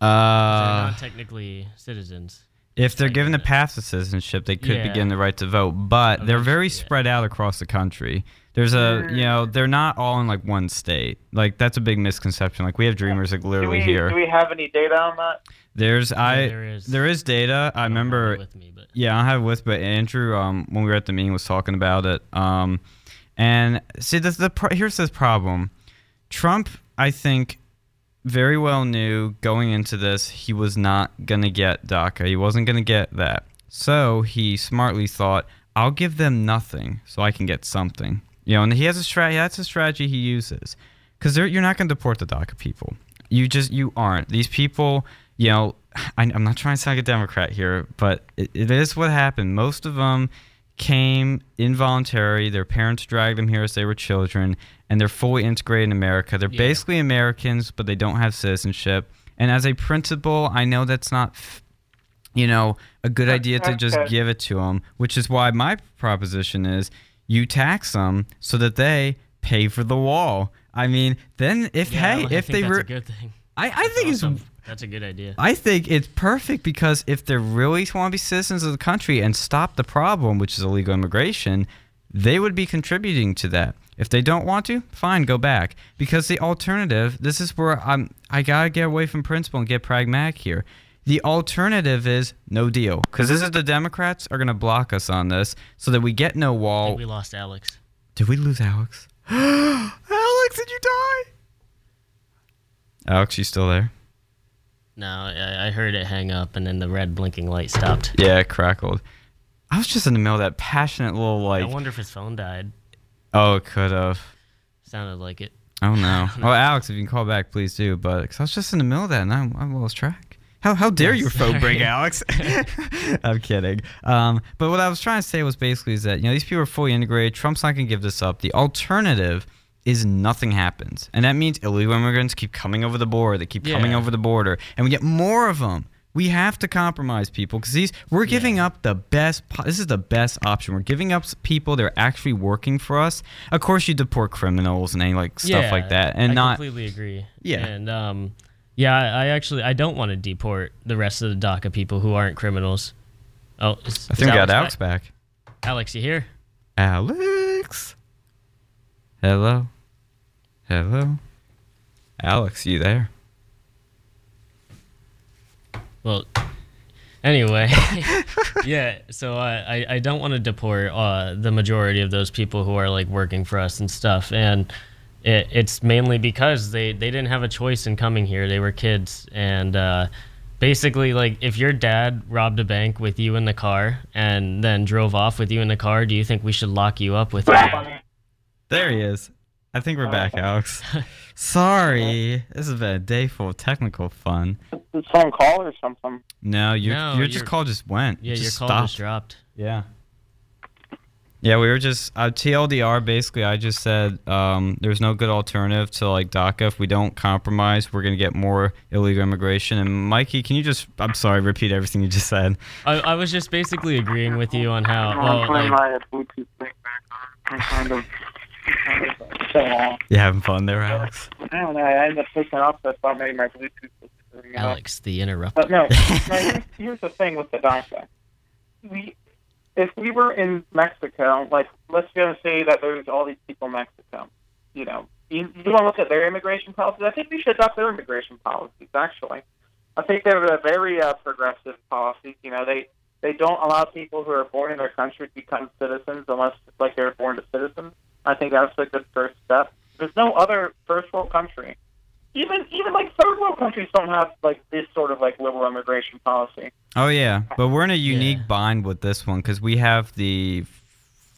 Uh, they're not technically citizens. If they're given the path to citizenship, they could yeah. begin the right to vote, but they're very yeah. spread out across the country. There's a, you know, they're not all in like one state. Like that's a big misconception. Like we have dreamers like literally do we, here. Do we have any data on that? There's yeah, I there is. there is data. I, I remember. with me, but. Yeah, I have it with, but Andrew, um, when we were at the meeting, was talking about it. Um, and see, the, the here's this problem. Trump, I think, very well knew going into this he was not going to get DACA. He wasn't going to get that. So he smartly thought, I'll give them nothing so I can get something. You know, and he has a strategy. That's a strategy he uses because you're not going to deport the DACA people. You just you aren't. These people, you know, I, am not trying to sound like a Democrat here, but it, it is what happened. Most of them came involuntary. Their parents dragged them here as they were children, and they're fully integrated in America. They're yeah. basically Americans, but they don't have citizenship. And as a principal, I know that's not, you know, a good idea to just give it to them. Which is why my proposition is you tax them so that they pay for the wall. I mean, then if yeah, hey, if they were, I, I think Awesome. it's That's a good idea. I think it's perfect because if they really want to be citizens of the country and stop the problem, which is illegal immigration, they would be contributing to that. If they don't want to, fine, go back. Because the alternative, this is where I'm I gotta get away from principle and get pragmatic here. The alternative is no deal. Because this is the Democrats are gonna block us on this so that we get no wall. we lost Alex. Did we lose Alex? Alex, did you die? Alex, you still there? No, I, I heard it hang up, and then the red blinking light stopped. Yeah, it crackled. I was just in the middle of that passionate little like. I wonder if his phone died. oh, it could have. Sounded like it. Oh no. Well, Alex, if you can call back, please do. But cause I was just in the middle of that, and I, I lost track. How how dare your phone break. Alex? I'm kidding. Um, but what I was trying to say was basically is that you know these people are fully integrated. Trump's not gonna give this up. The alternative is nothing happens, and that means illegal immigrants keep coming over the border. They keep coming over the border, and we get more of them. We have to compromise people because these we're giving Yeah. up the best. This is the best option. We're giving up people that are actually working for us. Of course, you deport criminals and any like stuff yeah, like that, and I not completely agree. Yeah. and um, yeah, I, I actually I don't want to deport the rest of the DACA people who aren't criminals. Oh, is, I think we got Alex back? back. Alex, you here? Alex. Hello. Hello. Alex, you there? Well, anyway, yeah. So I, I, I don't want to deport uh, the majority of those people who are like working for us and stuff, and it, it's mainly because they they didn't have a choice in coming here. They were kids, and uh, basically, like if your dad robbed a bank with you in the car and then drove off with you in the car, do you think we should lock you up with him? There he is. I think we're back, Alex. Sorry. This has been a day full of technical fun. Did someone call or something? No, your No, your your- just call just went. Yeah, just your call stopped. just dropped. Yeah. Yeah, we were just uh, TLDR. Basically, I just said um, there's no good alternative to like DACA. If we don't compromise, we're gonna get more illegal immigration. And Mikey, can you just? I'm sorry, repeat everything you just said. I, I was just basically agreeing with you on how. I'm Well, putting like, my Bluetooth thing back on. I'm kind of, I'm kind of so long. You having fun there, Alex? I don't know. I ended up switching off, so I thought maybe my Bluetooth was turning off. Alex, the interrupter. But no, no here's, here's the thing with the DACA. We, if we were in Mexico, like let's just say that there's all these people in Mexico, you know, you, you want to look at their immigration policies. I think we should adopt their immigration policies. Actually, I think they're a very uh, progressive policies. You know, they they don't allow people who are born in their country to become citizens unless like they're born to citizens. I think that's a good first step. There's no other first world country even even like third world countries don't have like this sort of like liberal immigration policy. Oh yeah, but we're in a unique Yeah. bind with this one because we have the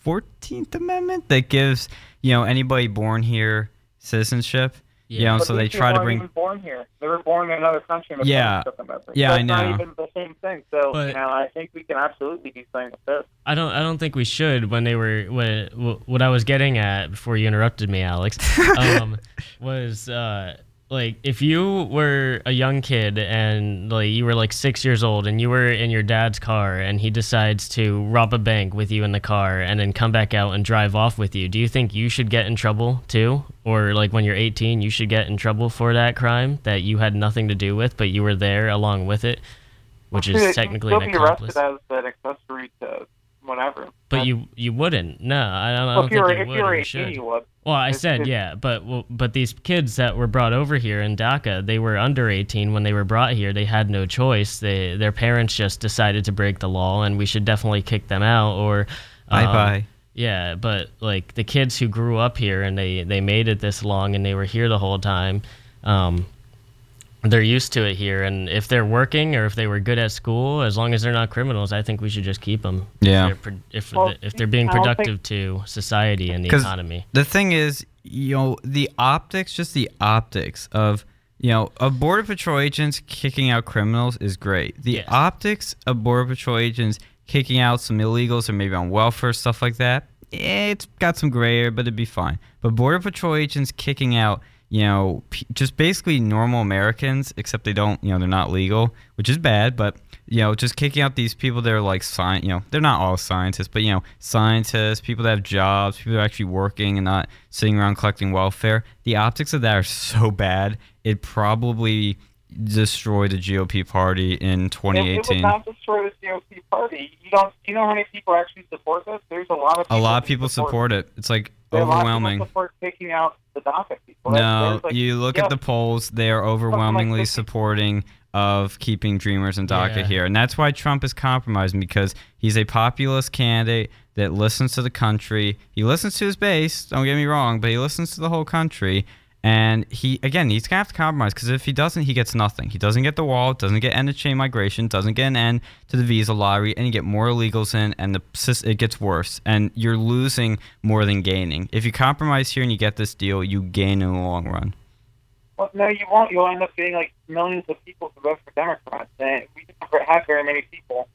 Fourteenth Amendment that gives you know anybody born here citizenship. You Yeah. know, so they these try people to aren't bring. even born here. They were born in another country. Yeah. took them over. Yeah, so I it's Not even the same thing. So But- you know, I think we can absolutely do something with this. I don't. I don't think we should. When they were, when, what I was getting at before you interrupted me, Alex, um, was uh, like if you were a young kid and like you were like six years old and you were in your dad's car and he decides to rob a bank with you in the car and then come back out and drive off with you, do you think you should get in trouble too? Or like when you're 18, you should get in trouble for that crime that you had nothing to do with, but you were there along with it, which Well, is technically still an be accomplice. arrested as an accessory to whatever. But you you wouldn't. No, I don't, I well, don't if you think you if would. you were or 18, should. you would. Well, I It's- said it's- yeah, but well, but these kids that were brought over here in DACA, they were under 18 when they were brought here. They had no choice. They their parents just decided to break the law, and we should definitely kick them out. Or Bye um, bye. Yeah, but like the kids who grew up here and they they made it this long and they were here the whole time. Um, they're used to it here, and if they're working or if they were good at school, as long as they're not criminals, I think we should just keep them. Yeah. If they're, pro- if, Well, if they're being I think- productive to society and the economy. The thing is, you know, the optics, just the optics of, you know, of border patrol agents kicking out criminals is great. The Yes. optics of border patrol agents kicking out some illegals or maybe on welfare stuff like that, eh, it's got some gray area, but it'd be fine. But border patrol agents kicking out, you know, just basically normal Americans, except they don't, you know, they're not legal, which is bad. But you know, just kicking out these people that are like science, you know, they're not all scientists, but you know, scientists, people that have jobs, people that are actually working and not sitting around collecting welfare. The optics of that are so bad. It probably destroy the GOP party in It, it would not destroy the GOP party. You don't. You know how many people actually support this? There's a lot of. A lot of people support it. It's like There are a lot of people overwhelming. support taking out the DACA people. No, like, you look yeah, at the polls; they are overwhelmingly 50. supporting of keeping Dreamers and DACA Yeah. here, and that's why Trump is compromising because he's a populist candidate that listens to the country. He listens to his base. Don't get me wrong, but he listens to the whole country. And he again, he's gonna have to compromise because if he doesn't, he gets nothing. He doesn't get the wall, doesn't get end of chain migration, doesn't get an end to the visa lottery, and you get more illegals in, and the it gets worse. And you're losing more than gaining. If you compromise here and you get this deal, you gain in the long run. Well, no, you won't. You'll end up getting like millions of people to vote for Democrats, and we don't have very many people.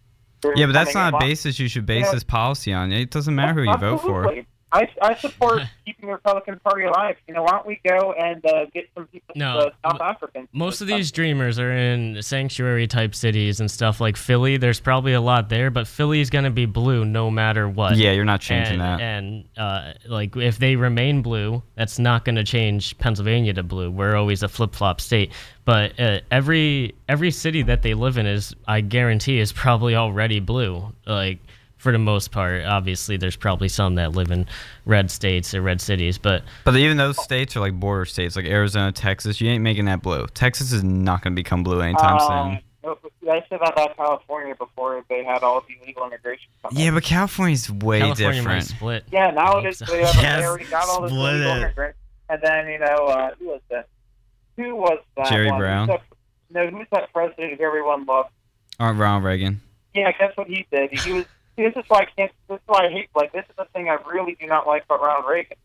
Yeah, but that's not a basis you should base Yeah. this policy on. It doesn't matter who you vote for. Absolutely. I, I support keeping the Republican Party alive. You know, why don't we go and uh, get some people, No, uh, South m- Africans? Most of these dreamers are in sanctuary type cities and stuff like Philly. There's probably a lot there, but Philly's gonna be blue no matter what. Yeah, you're not changing and, that. And uh, like if they remain blue, that's not going to change Pennsylvania to blue. We're always a flip flop state. But uh, every every city that they live in is, I guarantee, is probably already blue. Like for the most part, obviously, there's probably some that live in red states or red cities, but But even those states are like border states, like Arizona, Texas. You ain't making that blue. Texas is not going to become blue anytime Um, soon. I said that about California before they had all the illegal immigration. come. Yeah, but California's way California might different. split. Yeah, now I it is. hope They, so. have, Yes, they already got all this split illegal it. immigrants. And then, you know, uh, who was that? Who was that Jerry one? Brown? Who's that, no, who's that president who everyone loved? Uh, Ronald Reagan. Yeah, guess what he did? He was. See, this is why I can't. This is why I hate. Like, this is the thing I really do not like about Ronald Reagan.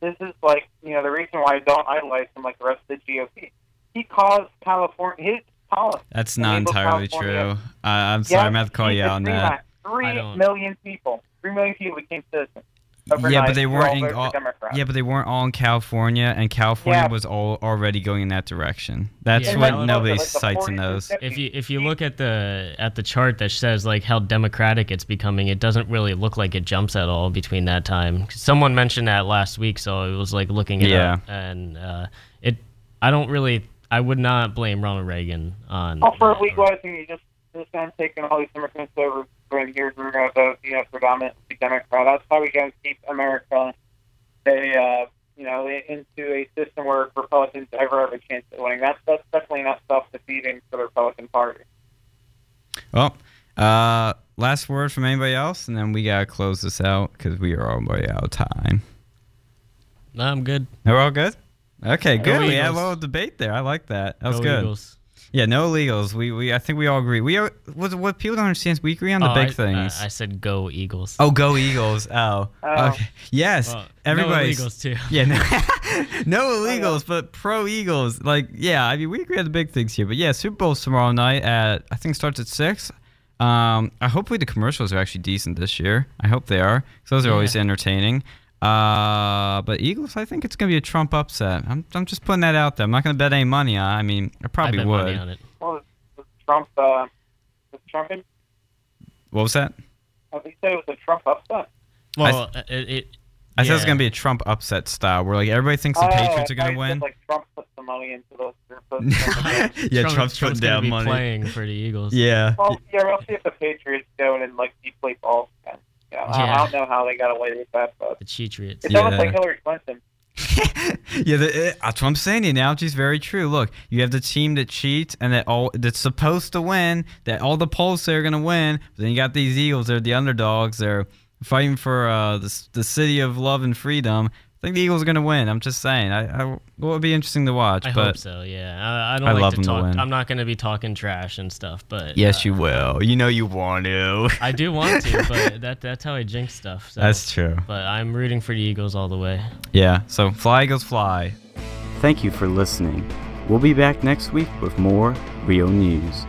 This is like, you know, the reason why I don't idolize him like the rest of the GOP. He caused California. His policy. That's not entirely California. true. Uh, I'm sorry, I'm going to have to call you out on three that. mi- Three I don't- million people. Three million people became citizens. Yeah, but they weren't all in all, Democrats. yeah, but they weren't all in California, and California Yeah. was all already going in that direction. That's Yeah, what well, nobody like cites in those. If you if you look at the at the chart that says like how democratic it's becoming, it doesn't really look like it jumps at all between that time. Someone mentioned that last week, so it was like looking it Yeah. up, and uh, it. I don't really. I would not blame Ronald Reagan on. Well, for that. legalizing, you just just kind of taking all these immigrants over going here, we're going to vote, you know, predominantly Democrat. That's how we going to keep America, a, uh, you know, into a system where Republicans ever have a chance at winning. That's that's definitely not self-defeating for the Republican Party. Well, uh, last word from anybody else, and then we gotta close this out because we are already out of time. No, I'm good. We're all good. Okay, good. We had a little debate there. I like that. That was Go good. Eagles. Yeah, no illegals. We, we I think we all agree. We are what, what people don't understand is we agree on the Oh, big I, things. I, I said go Eagles. oh, go Eagles. Oh, Oh. okay. Yes, Well, everybody's. no illegals too. Yeah, no, no illegals, but pro Eagles. Like, yeah, I mean, we agree on the big things here. But yeah, Super Bowl's tomorrow night at I think starts at six. Um, I hopefully the commercials are actually decent this year. I hope they are because those are always entertaining. Uh, but Eagles, I think it's gonna be a Trump upset. I'm, I'm just putting that out there. I'm not gonna bet any money on. it. I mean, I I probably bet would. money on it. Well, was Trump, uh, was Trump in? What was that? I think it was a Trump upset. Well, it, it I said it's yeah. gonna be a Trump upset style, where like everybody thinks the Oh, Patriots are gonna thought you win. said, Like Trump put some money into those. or put some- yeah, Trump- Trump's putting gonna down money. playing for the Eagles. Yeah. well, yeah, we'll see if the Patriots go and like deflate balls again. Yeah, I, Yeah. I don't know how they got away with that, but The Cheatriots. it's almost like Hillary Clinton. yeah, the, uh, that's what I'm saying. The analogy is very true. Look, you have the team that cheats and that all that's supposed to win, that all the polls say are going to win. But then you got these Eagles. They're the underdogs. They're fighting for uh, the the city of love and freedom. I think the Eagles are going to win. I'm just saying. I, I well, it'll be interesting to watch. I but hope so. Yeah, I, I don't I like love to them to talk. win. I'm not going to be talking trash and stuff, but yes, uh, you will. You know you want to. I do want to, but that that's how I jinx stuff. So. That's true. But I'm rooting for the Eagles all the way. Yeah. So fly Eagles fly. Thank you for listening. We'll be back next week with more Rio news.